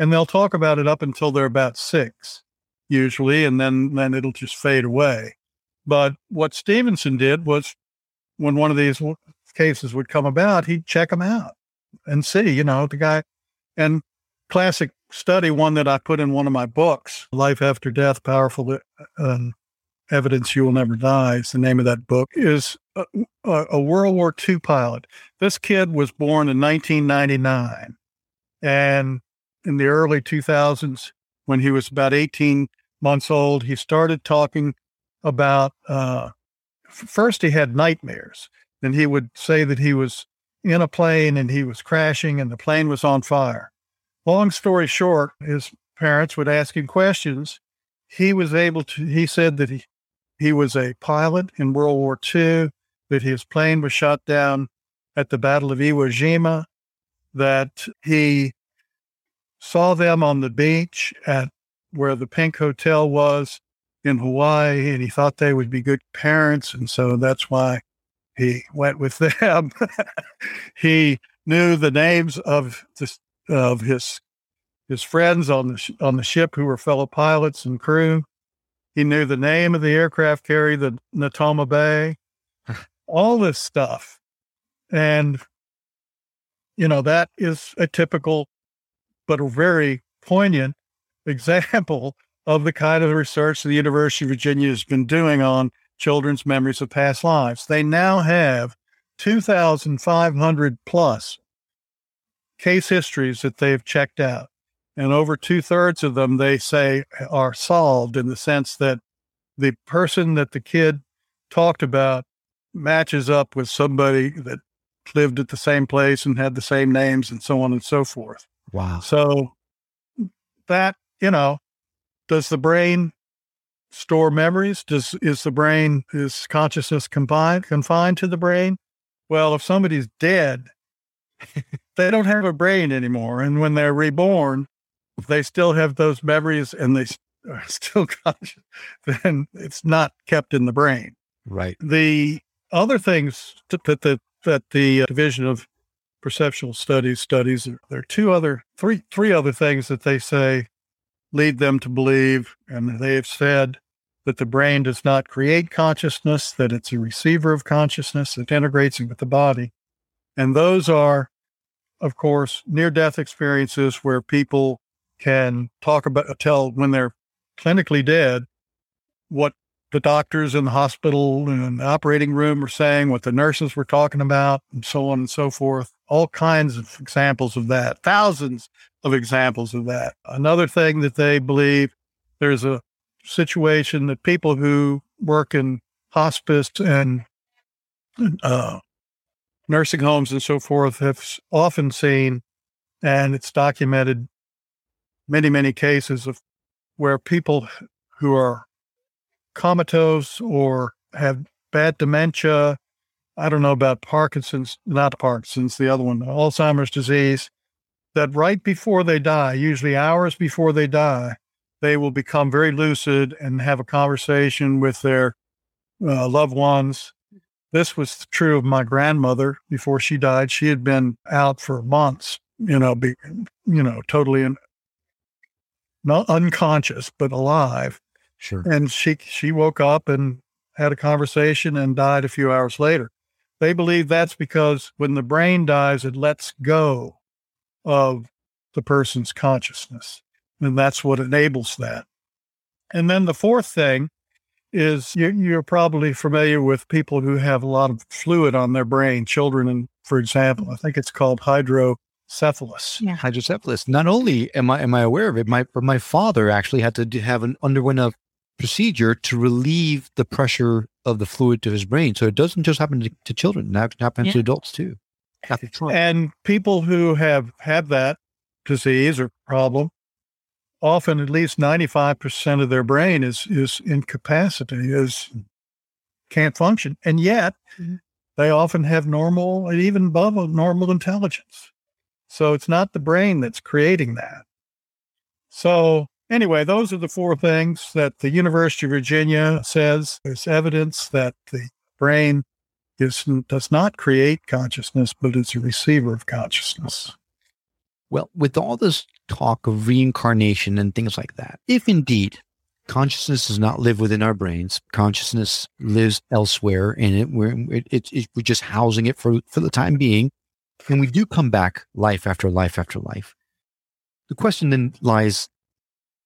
And they'll talk about it up until they're about six, usually, and then, then it'll just fade away. But what Stevenson did was when one of these cases would come about, he'd check them out and see, you know, the guy. And classic study, one that I put in one of my books, Life After Death Powerful uh, Evidence You Will Never Die, is the name of that book, is a, a, World War II pilot. This kid was born in 1999. And in the early 2000s, when he was about 18 months old, he started talking about, uh, first he had nightmares. Then he would say that he was in a plane and he was crashing and the plane was on fire. Long story short, his parents would ask him questions. He was able to, he said that he, he was a pilot in World War II, that his plane was shot down at the Battle of Iwo Jima, that he saw them on the beach at where the Pink Hotel was in Hawaii, and he thought they would be good parents. And so that's why he went with [LAUGHS] them. he knew the names of the, of his his friends on the sh- on the ship who were fellow pilots and crew. He knew the name of the aircraft carrier, the Natoma Bay, all this stuff, and you know that is a typical, but a very poignant [LAUGHS] example of the kind of research the University of Virginia has been doing on children's memories of past lives. They now have 2,500 plus case histories that they've checked out. And over two thirds of them, they say, are solved in the sense that the person that the kid talked about matches up with somebody that lived at the same place and had the same names and so on and so forth. Wow. So that, you know, does the brain store memories? Does is the brain is consciousness confined confined to the brain? Well, if somebody's dead, [LAUGHS] they don't have a brain anymore. And when they're reborn, if they still have those memories and they are still [LAUGHS] conscious, then it's not kept in the brain Right. the other things that the, that the uh, division of perceptual studies studies there are two other three three other things that they say lead them to believe and they have said that the brain does not create consciousness that it's a receiver of consciousness that integrates it with the body and those are of course near death experiences where people can talk about tell when they're clinically dead what the doctors in the hospital and the operating room were saying, what the nurses were talking about, and so on and so forth. All kinds of examples of that, thousands of examples of that. Another thing that they believe there's a situation that people who work in hospice and uh, nursing homes and so forth have often seen, and it's documented many, many cases of where people who are comatose or have bad dementia. I don't know about Parkinson's, not Parkinson's, the other one, Alzheimer's disease, that right before they die, usually hours before they die, they will become very lucid and have a conversation with their uh, loved ones. This was true of my grandmother before she died. She had been out for months, you know, be, you know, totally in, not unconscious, but alive. Sure. And she she woke up and had a conversation and died a few hours later. They believe that's because when the brain dies, it lets go of the person's consciousness. And that's what enables that. And then the fourth thing is you, you're probably familiar with people who have a lot of fluid on their brain, children, and for example, I think it's called hydrocephalus. Yeah. Hydrocephalus. Not only am I am I aware of it, my but my father actually had to have an underwent a procedure to relieve the pressure of the fluid to his brain. So it doesn't just happen to, to children; it happens to adults too. And people who have had that disease or problem, often at least 95% of their brain is is incapacitated, is can't function. And yet Mhm. they often have normal and even above normal intelligence. So it's not the brain that's creating that. So anyway, those are the four things that the University of Virginia says there's evidence that the brain is, does not create consciousness, but it's a receiver of consciousness. Well, with all this talk of reincarnation and things like that, if indeed consciousness does not live within our brains, consciousness lives elsewhere, and it we're it, it, it, we're just housing it for for the time being, and we do come back life after life after life. The question then lies,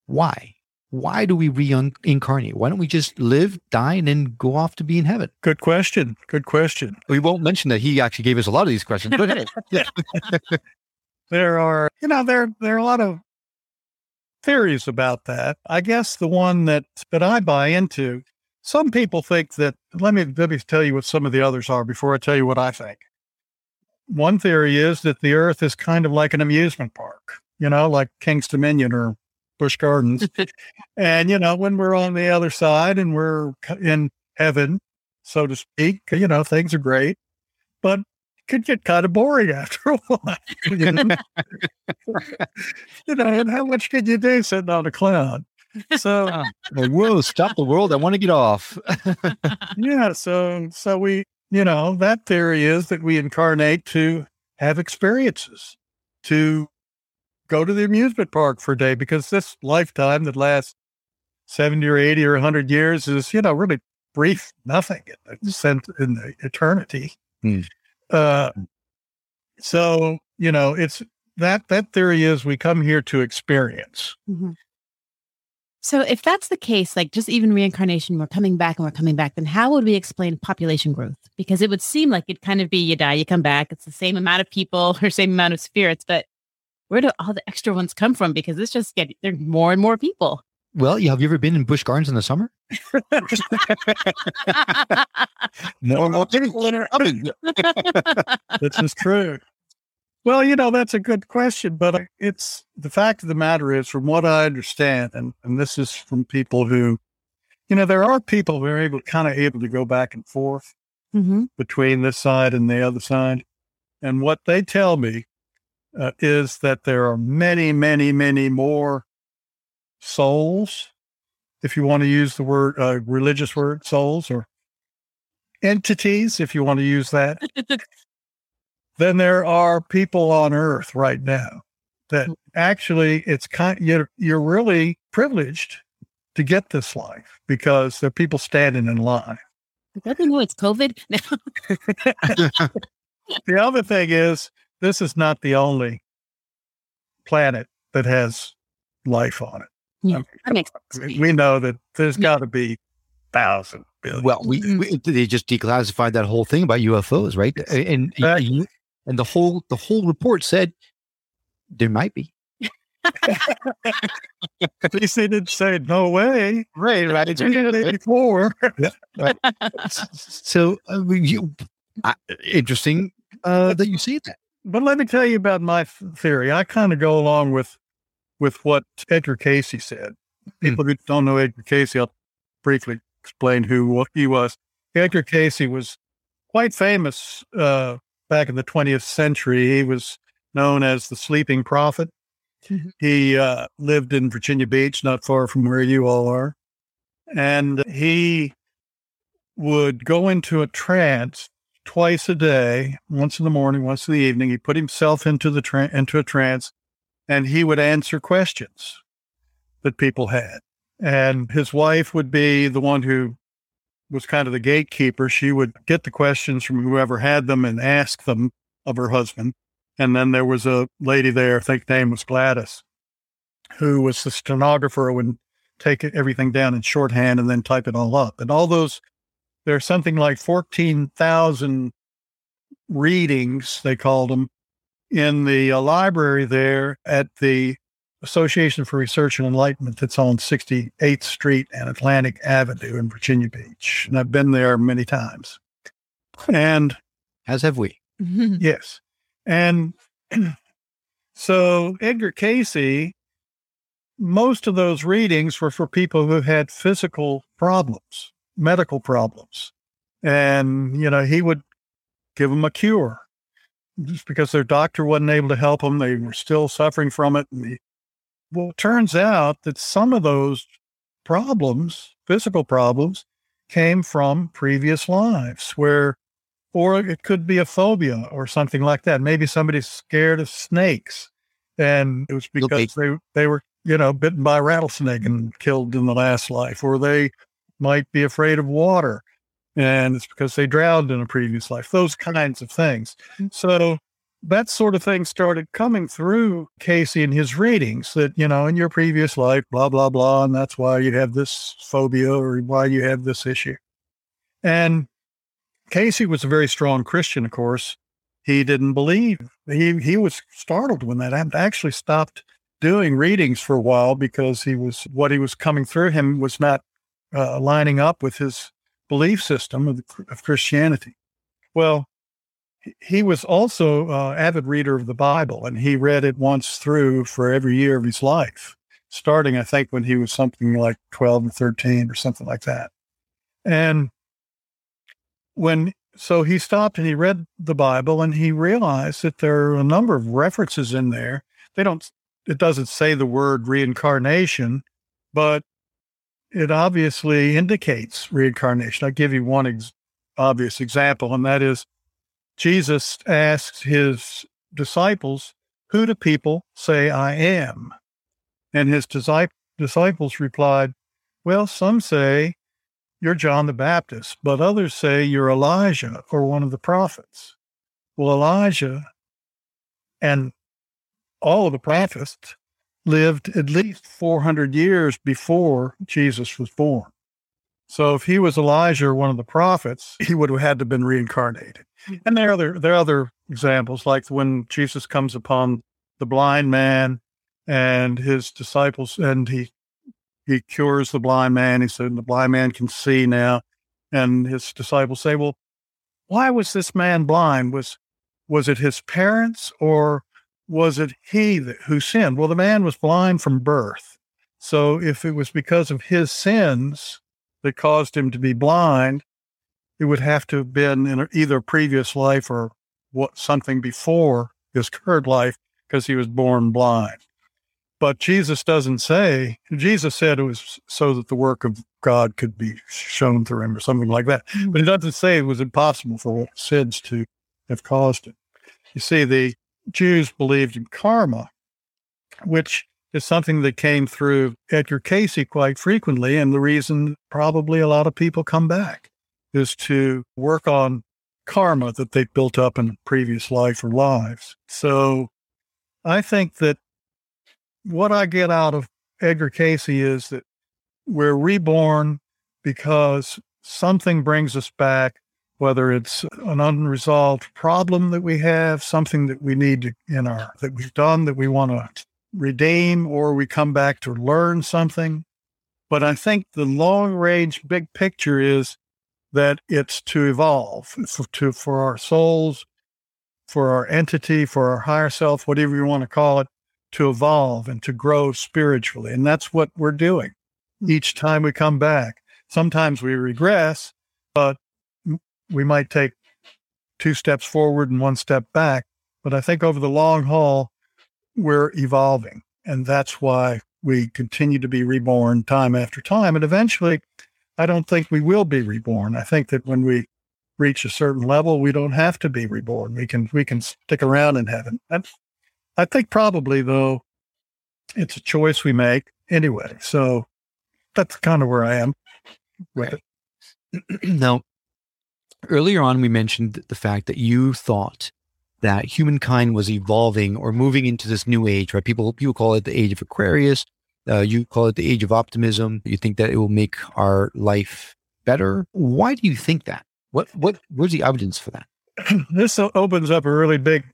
why? Why do we reincarnate? Why don't we just live, die, and then go off to be in heaven? Good question. Good question. We won't mention that he actually gave us a lot of these questions. [LAUGHS] Yeah. [LAUGHS] There are, you know, there there are a lot of theories about that. I guess the one that that I buy into, some people think that let me let me tell you what some of the others are before I tell you what I think. One theory is that the earth is kind of like an amusement park, you know, like King's Dominion or Busch Gardens. [LAUGHS] and you know, when we're on the other side and we're in heaven, so to speak, you know, things are great. But it could get kind of boring [LAUGHS] after a while. you know? [LAUGHS] you know, and how much can you do sitting on a cloud? So Like, whoa, stop the world. I want to get off. yeah, so so we, you know, that theory is that we incarnate to have experiences, to go to the amusement park for a day, because this lifetime that lasts seventy or eighty or hundred years is, you know, really brief, nothing in the sense in the eternity. Hmm. Uh, so you know, it's that that theory is we come here to experience. So, if that's the case, like just even reincarnation, we're coming back and we're coming back, then how would we explain population growth? Because it would seem like it'd kind of be you die, you come back, it's the same amount of people [LAUGHS] or same amount of spirits, but where do all the extra ones come from? Because it's just getting there are more and more people. Well, yeah, have you ever been in Busch Gardens in the summer? [LAUGHS] No, [LAUGHS] no, this is true. Well, you know, that's a good question, but it's the fact of the matter is, from what I understand, and, and this is from people who, you know, there are people who are able, kind of able to go back and forth mm-hmm. between this side and the other side. And what they tell me uh, is that there are many, many, many more souls, if you want to use the word, uh, religious word, souls or entities, if you want to use that, [LAUGHS] than there are people on earth right now. That mm. actually, it's kind. You're you're really privileged to get this life because there are people standing in line. Don't know it's COVID? [LAUGHS] The other thing is, this is not the only planet that has life on it. Yeah, I that makes mean, we know that there's got to be thousand billion. Well, we, mm-hmm. we they just declassified that whole thing about UFOs, right? And Exactly. And the whole the whole report said there might be. At least they didn't say no way. Right, right. 1984. So uh, you, uh, interesting uh, that you see that. But let me tell you about my theory. I kind of go along with with what Edgar Cayce said. People who don't know Edgar Cayce, I'll briefly explain who he was. Edgar Cayce was quite famous uh, back in the 20th century. He was known as the Sleeping Prophet. He uh, lived in Virginia Beach, not far from where you all are, and he would go into a trance twice a day, once in the morning, once in the evening. He put himself into the tra- into a trance, and he would answer questions that people had. And his wife would be the one who was kind of the gatekeeper. She would get the questions from whoever had them and ask them of her husband. And then there was a lady there, I think name was Gladys, who was the stenographer and would take everything down in shorthand and then type it all up. And all those there's something like 14,000 readings, they called them, in the uh, library there at the Association for Research and Enlightenment that's on 68th Street and Atlantic Avenue in Virginia Beach. And I've been there many times. And As have we. [LAUGHS] Yes. And [CLEARS THROAT] so Edgar Cayce, most of those readings were for people who had physical problems, medical problems. And, you know, he would give them a cure just because their doctor wasn't able to help them. They were still suffering from it. And he, well, it turns out that some of those problems, physical problems, came from previous lives where or it could be a phobia or something like that. Maybe somebody's scared of snakes, and it was because they they were you know bitten by a rattlesnake and killed in the last life, or they might be afraid of water, and it's because they drowned in a previous life. Those kinds of things. Mm. So that sort of thing started coming through Cayce in his readings that, you know, in your previous life, blah, blah, blah. And that's why you have this phobia or why you have this issue. And Cayce was a very strong Christian, of course. He didn't believe. He he was startled when that happened. Actually stopped doing readings for a while because he was what he was coming through him was not uh, lining up with his belief system of, of Christianity. Well, he- was also uh, avid reader of the Bible, and he read it once through for every year of his life, starting I think when he was something like twelve or thirteen or something like that. And when so he stopped and he read the Bible and he realized that there are a number of references in there. They don't it doesn't say the word reincarnation, but it obviously indicates reincarnation. I'll give you one ex- obvious example, and that is Jesus asks his disciples, Who do people say I am? And his disci- disciples replied, Well, some say you're John the Baptist, but others say you're Elijah or one of the prophets. Well, Elijah and all of the prophets lived at least 400 years before Jesus was born. So if he was Elijah or one of the prophets, he would have had to have been reincarnated. Hmm. And there are other there are other examples, like when Jesus comes upon the blind man and his disciples, and he he cures the blind man. He said the blind man can see now, and his disciples say, "Well, why was this man blind? Was was it his parents or was it he that, who sinned?" Well, the man was blind from birth. So if it was because of his sins that caused him to be blind, it would have to have been in either a previous life or what something before his current life because he was born blind. But Jesus doesn't say, Jesus said it was so that the work of God could be shown through him or something like that. Hmm. But it doesn't say it was impossible for sins to have caused it. You see, the Jews believed in karma, which is something that came through Edgar Cayce quite frequently. And the reason probably a lot of people come back is to work on karma that they've built up in previous life or lives. So I think that what I get out of Edgar Cayce is that we're reborn because something brings us back, whether it's an unresolved problem that we have, something that we need to, in our, that we've done that we want to redeem, or we come back to learn something. But I think the long range big picture is that it's to evolve for, to, for our souls, for our entity, for our higher self, whatever you want to call it, to evolve and to grow spiritually. And that's what we're doing hmm. each time we come back. Sometimes we regress, but we might take two steps forward and one step back. But I think over the long haul, we're evolving. And that's why we continue to be reborn time after time. And eventually, I don't think we will be reborn. I think that when we reach a certain level, we don't have to be reborn. We can we can stick around in heaven. And I think probably though, it's a choice we make anyway. So that's kind of where I am with it. [CLEARS THROAT] now, earlier on, we mentioned the fact that you thought that humankind was evolving or moving into this new age, right? People people call it the age of Aquarius. Uh, you call it the age of optimism. You think that it will make our life better. Why do you think that? What what where's the evidence for that? [CLEARS THROAT] this opens up a really big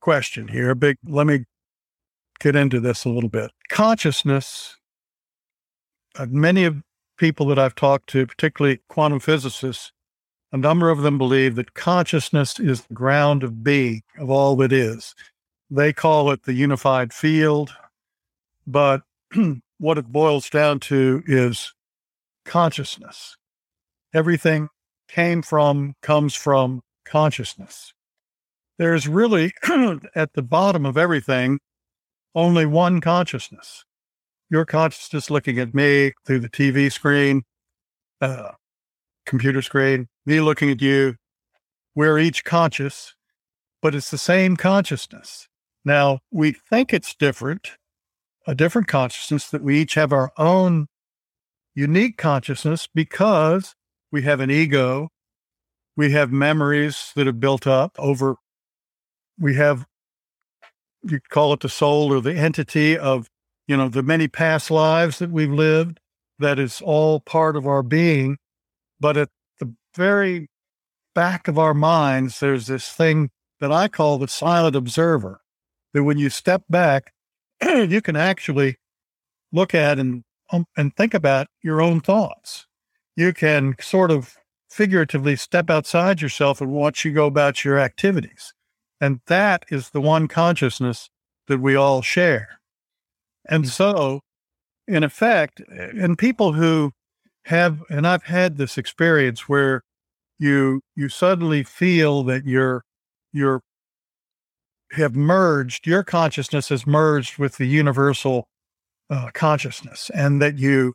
question here. Big. Let me get into this a little bit. Consciousness. Uh, many of people that I've talked to, particularly quantum physicists, a number of them believe that consciousness is the ground of being of all that is. They call it the unified field, but [CLEARS THROAT] what it boils down to is consciousness. Everything came from, comes from consciousness. There's really, [CLEARS THROAT] at the bottom of everything, only one consciousness. Your consciousness looking at me through the TV screen, uh, computer screen, me looking at you. We're each conscious, but it's the same consciousness. Now, we think it's different a different consciousness, that we each have our own unique consciousness because we have an ego, we have memories that have built up over, we have, you call it the soul or the entity of, you know, the many past lives that we've lived. That is all part of our being. But at the very back of our minds, there's this thing that I call the silent observer. That when you step back, [CLEARS THROAT] you can actually look at and um, and think about your own thoughts. You can sort of figuratively step outside yourself and watch you go about your activities. And that is the one consciousness that we all share. And mm. so, in effect, and people who have, and I've had this experience where you you suddenly feel that you're you're have merged, your consciousness has merged with the universal uh, consciousness, and that you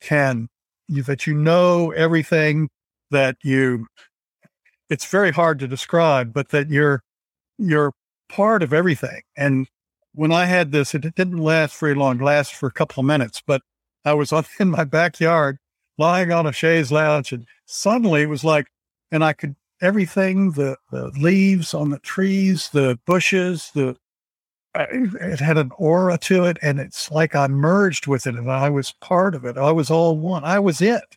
can, you, that you know everything that you, it's very hard to describe, but that you're, you're part of everything. And when I had this, it didn't last very long, last for a couple of minutes, but I was [LAUGHS] on, in my backyard lying on a chaise lounge and suddenly it was like, and I could everything the, the leaves on the trees, the bushes, the it had an aura to it, and it's like I merged with it, and I was part of it. I was all one. I was it.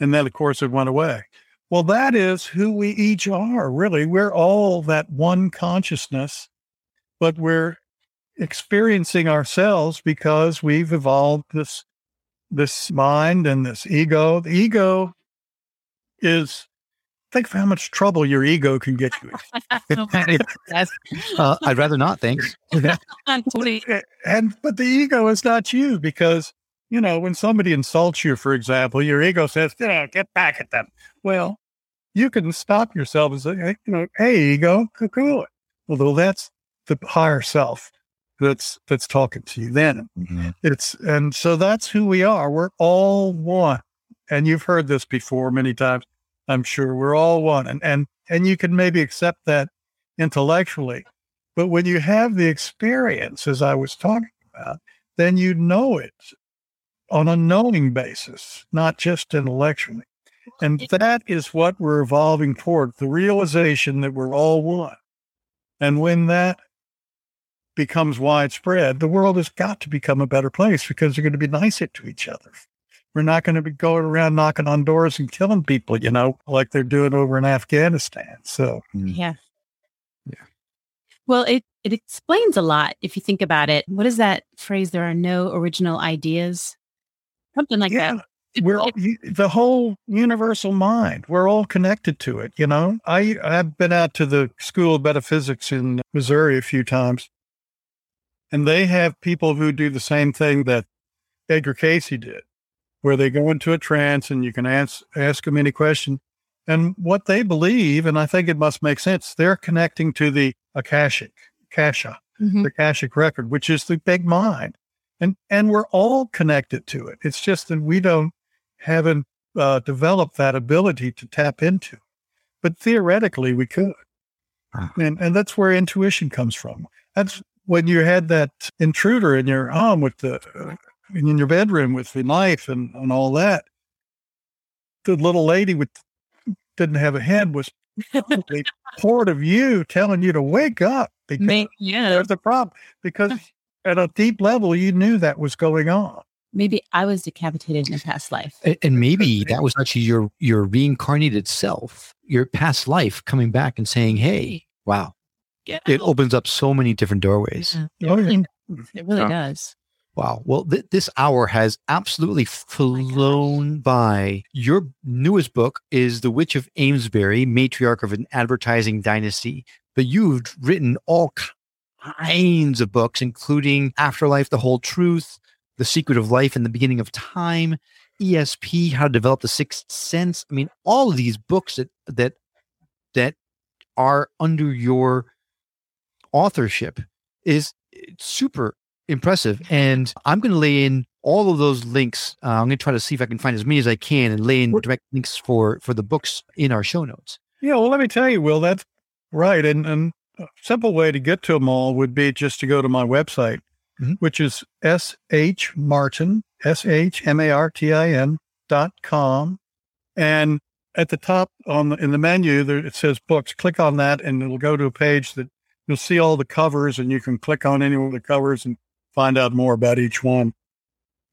And then, of course, it went away. Well, that is who we each are, really. We're all that one consciousness, but we're experiencing ourselves because we've evolved this this mind and this ego. The ego is think of how much trouble your ego can get you. [LAUGHS] [LAUGHS] uh, I'd rather not. Thanks. [LAUGHS] and but the ego is not you because you know when somebody insults you, for example, your ego says, "Yeah, get back at them." Well, you can stop yourself and say, hey, "You know, hey, ego, cool it." Although that's the higher self that's that's talking to you. Then mm-hmm. it's and so that's who we are. We're all one. And you've heard this before many times I'm sure we're all one. And, and, and you can maybe accept that intellectually. But when you have the experience, as I was talking about, then you know it on a knowing basis, not just intellectually. And that is what we're evolving toward the realization that we're all one. And when that becomes widespread, the world has got to become a better place because they're going to be nicer to each other. We're not going to be going around knocking on doors and killing people, you know, like they're doing over in Afghanistan. So, mm. Yeah. Yeah. Well, it, it explains a lot if you think about it. What is that phrase? There are no original ideas. Something like yeah, that. we're all, the whole universal mind. We're all connected to it. You know, I I've been out to the School of Metaphysics in Missouri a few times, and they have people who do the same thing that Edgar Cayce did, where they go into a trance and you can ask ask them any question, and what they believe, and I think it must make sense. They're connecting to the akashic, kasha, Mhm. the akashic record, which is the big mind, and and we're all connected to it. It's just that we don't haven't uh, developed that ability to tap into, but theoretically we could, and and that's where intuition comes from. That's when you had that intruder in your home with the uh, in your bedroom with the knife and and all that. The little lady with didn't have a head was probably [LAUGHS] part of you telling you to wake up because May- yeah. there's a problem because at a deep level you knew that was going on. Maybe I was decapitated in a past life. And, and maybe that was actually your your reincarnated self, your past life coming back and saying, "Hey, wow." Yeah. It opens up so many different doorways. Yeah. Oh, yeah. It really Yeah. does. Wow. Well, th- this hour has absolutely oh flown by. Your newest book is The Witch of Amesbury, Matriarch of an Advertising Dynasty. But you've written all kinds of books, including Afterlife, The Whole Truth, The Secret of Life and the Beginning of Time, ESP, How to Develop the Sixth Sense. I mean, all of these books that that that are under your authorship is super impressive. And I'm going to lay in all of those links. Uh, I'm going to try to see if I can find as many as I can and lay in direct links for for the books in our show notes. Yeah, well, let me tell you, Will, that's right. And, and a simple way to get to them all would be just to go to my website, Mhm. which is shmartin, S-H-M-A-R-T-I-N dot com. And at the top on the, in the menu, there, it says books. Click on that and it'll go to a page that you'll see all the covers and you can click on any of the covers and find out more about each one.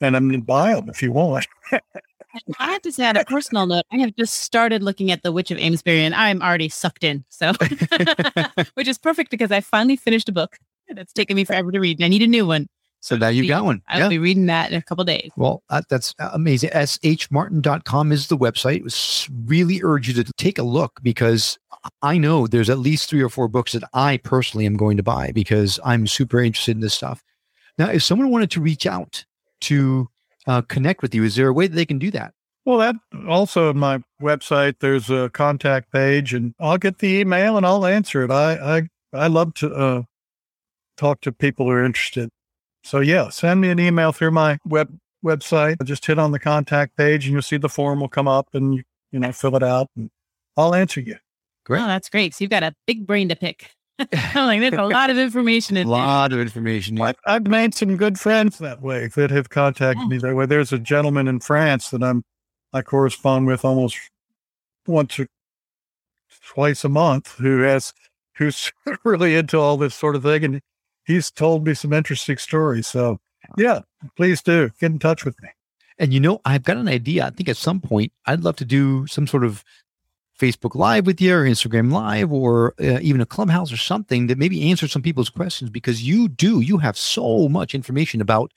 And I'm going to buy them if you want. [LAUGHS] I have to say, on a personal note, I have just started looking at The Witch of Amesbury and I'm already sucked in. So, [LAUGHS] [LAUGHS] which is perfect because I finally finished a book that's taken me forever to read. And I need a new one. So now you've got one. I'll Yeah. be reading that in a couple days. Well, that, that's amazing. shmartin.com is the website. It was really urge you to take a look because I know there's at least three or four books that I personally am going to buy because I'm super interested in this stuff. Now, if someone wanted to reach out to uh, connect with you, is there a way that they can do that? Well, that also on my website, there's a contact page, and I'll get the email and I'll answer it. I I, I love to uh, talk to people who are interested. So yeah, send me an email through my web website. Just hit on the contact page, and you'll see the form will come up, and you you know fill it out, and I'll answer you. Great. Oh, that's great. So you've got a big brain to pick. [LAUGHS] [LAUGHS] I'm like, there's a lot of information A in there. A lot of information. I've, I've made some good friends that way that have contacted me that way. There's a gentleman in France that I'm I correspond with almost once or twice a month who has who's [LAUGHS] really into all this sort of thing and he's told me some interesting stories. So yeah, please do get in touch with me. And you know, I've got an idea. I think at some point I'd love to do some sort of Facebook Live with you or Instagram Live or uh, even a clubhouse or something that maybe answers some people's questions because you do, you have so much information about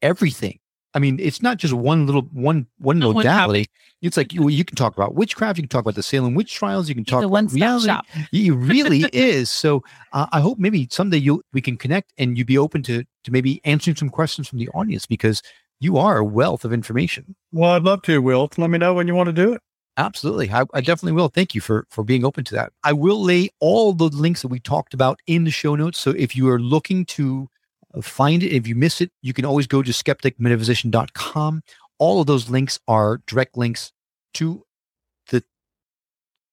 everything. I mean, it's not just one little one one Not one modality. It's like you, you can talk about witchcraft, you can talk about the Salem witch trials, you can talk the about one stop reality. shop. It really [LAUGHS] is. So uh, I hope maybe someday you we can connect and you'd be open to to maybe answering some questions from the audience because you are a wealth of information. Well, I'd love to, Will. Let me know when you want to do it. Absolutely. I, I definitely will. Thank you for for being open to that. I will lay all the links that we talked about in the show notes. So if you are looking to Uh, find it, if you miss it, you can always go to skepticmetaphysician.com. All of those links are direct links to the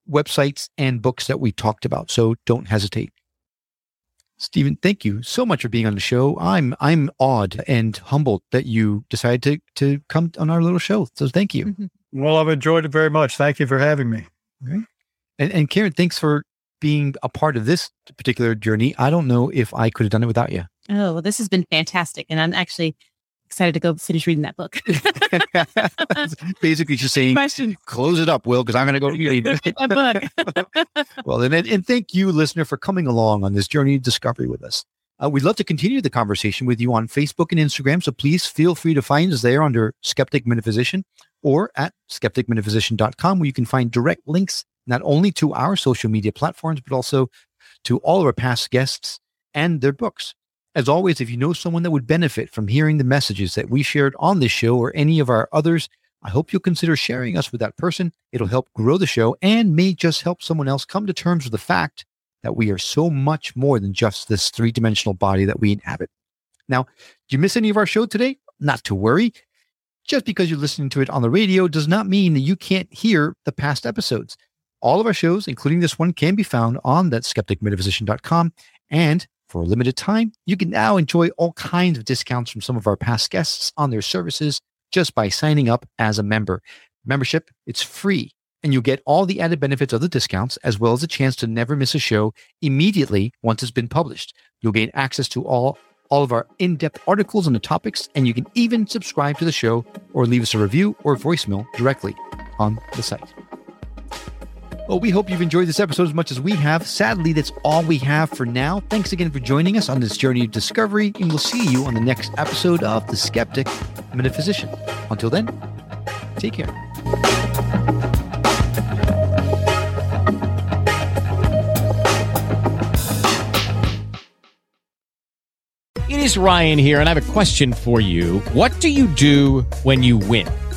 websites and books that we talked about. So don't hesitate. Stephen, thank you so much for being on the show. I'm I'm awed and humbled that you decided to to come on our little show. So thank you. Mm-hmm. Well, I've enjoyed it very much. Thank you for having me. And, and Karen, thanks for being a part of this particular journey. I don't know if I could have done it without you. Oh, well, this has been fantastic. And I'm actually excited to go finish reading that book. [LAUGHS] Basically, just [LAUGHS] saying, Question. close it up, Will, because I'm going to go read that [LAUGHS] book. well, and, and thank you, listener, for coming along on this journey of discovery with us. Uh, we'd love to continue the conversation with you on Facebook and Instagram, so please feel free to find us there under Skeptic Metaphysician or at skepticmetaphysician.com, where you can find direct links not only to our social media platforms, but also to all of our past guests and their books. As always, if you know someone that would benefit from hearing the messages that we shared on this show or any of our others, I hope you'll consider sharing us with that person. It'll help grow the show and may just help someone else come to terms with the fact that we are so much more than just this three dimensional body that we inhabit. Now, did you miss any of our show today? Not to worry. Just because you're listening to it on the radio does not mean that you can't hear the past episodes. All of our shows, including this one, can be found on that skepticmetaphysician.com. And for a limited time, you can now enjoy all kinds of discounts from some of our past guests on their services just by signing up as a member. Membership, it's free, and you'll get all the added benefits of the discounts, as well as a chance to never miss a show immediately once it's been published. You'll gain access to all all of our in-depth articles on the topics, and you can even subscribe to the show or leave us a review or voicemail directly on the site. Well, we hope you've enjoyed this episode as much as we have. Sadly, that's all we have for now. Thanks again for joining us on this journey of discovery, and we'll see you on the next episode of The Skeptic Metaphysician. Until then, take care. It is Ryan here, and I have a question for you. What do you do when you win?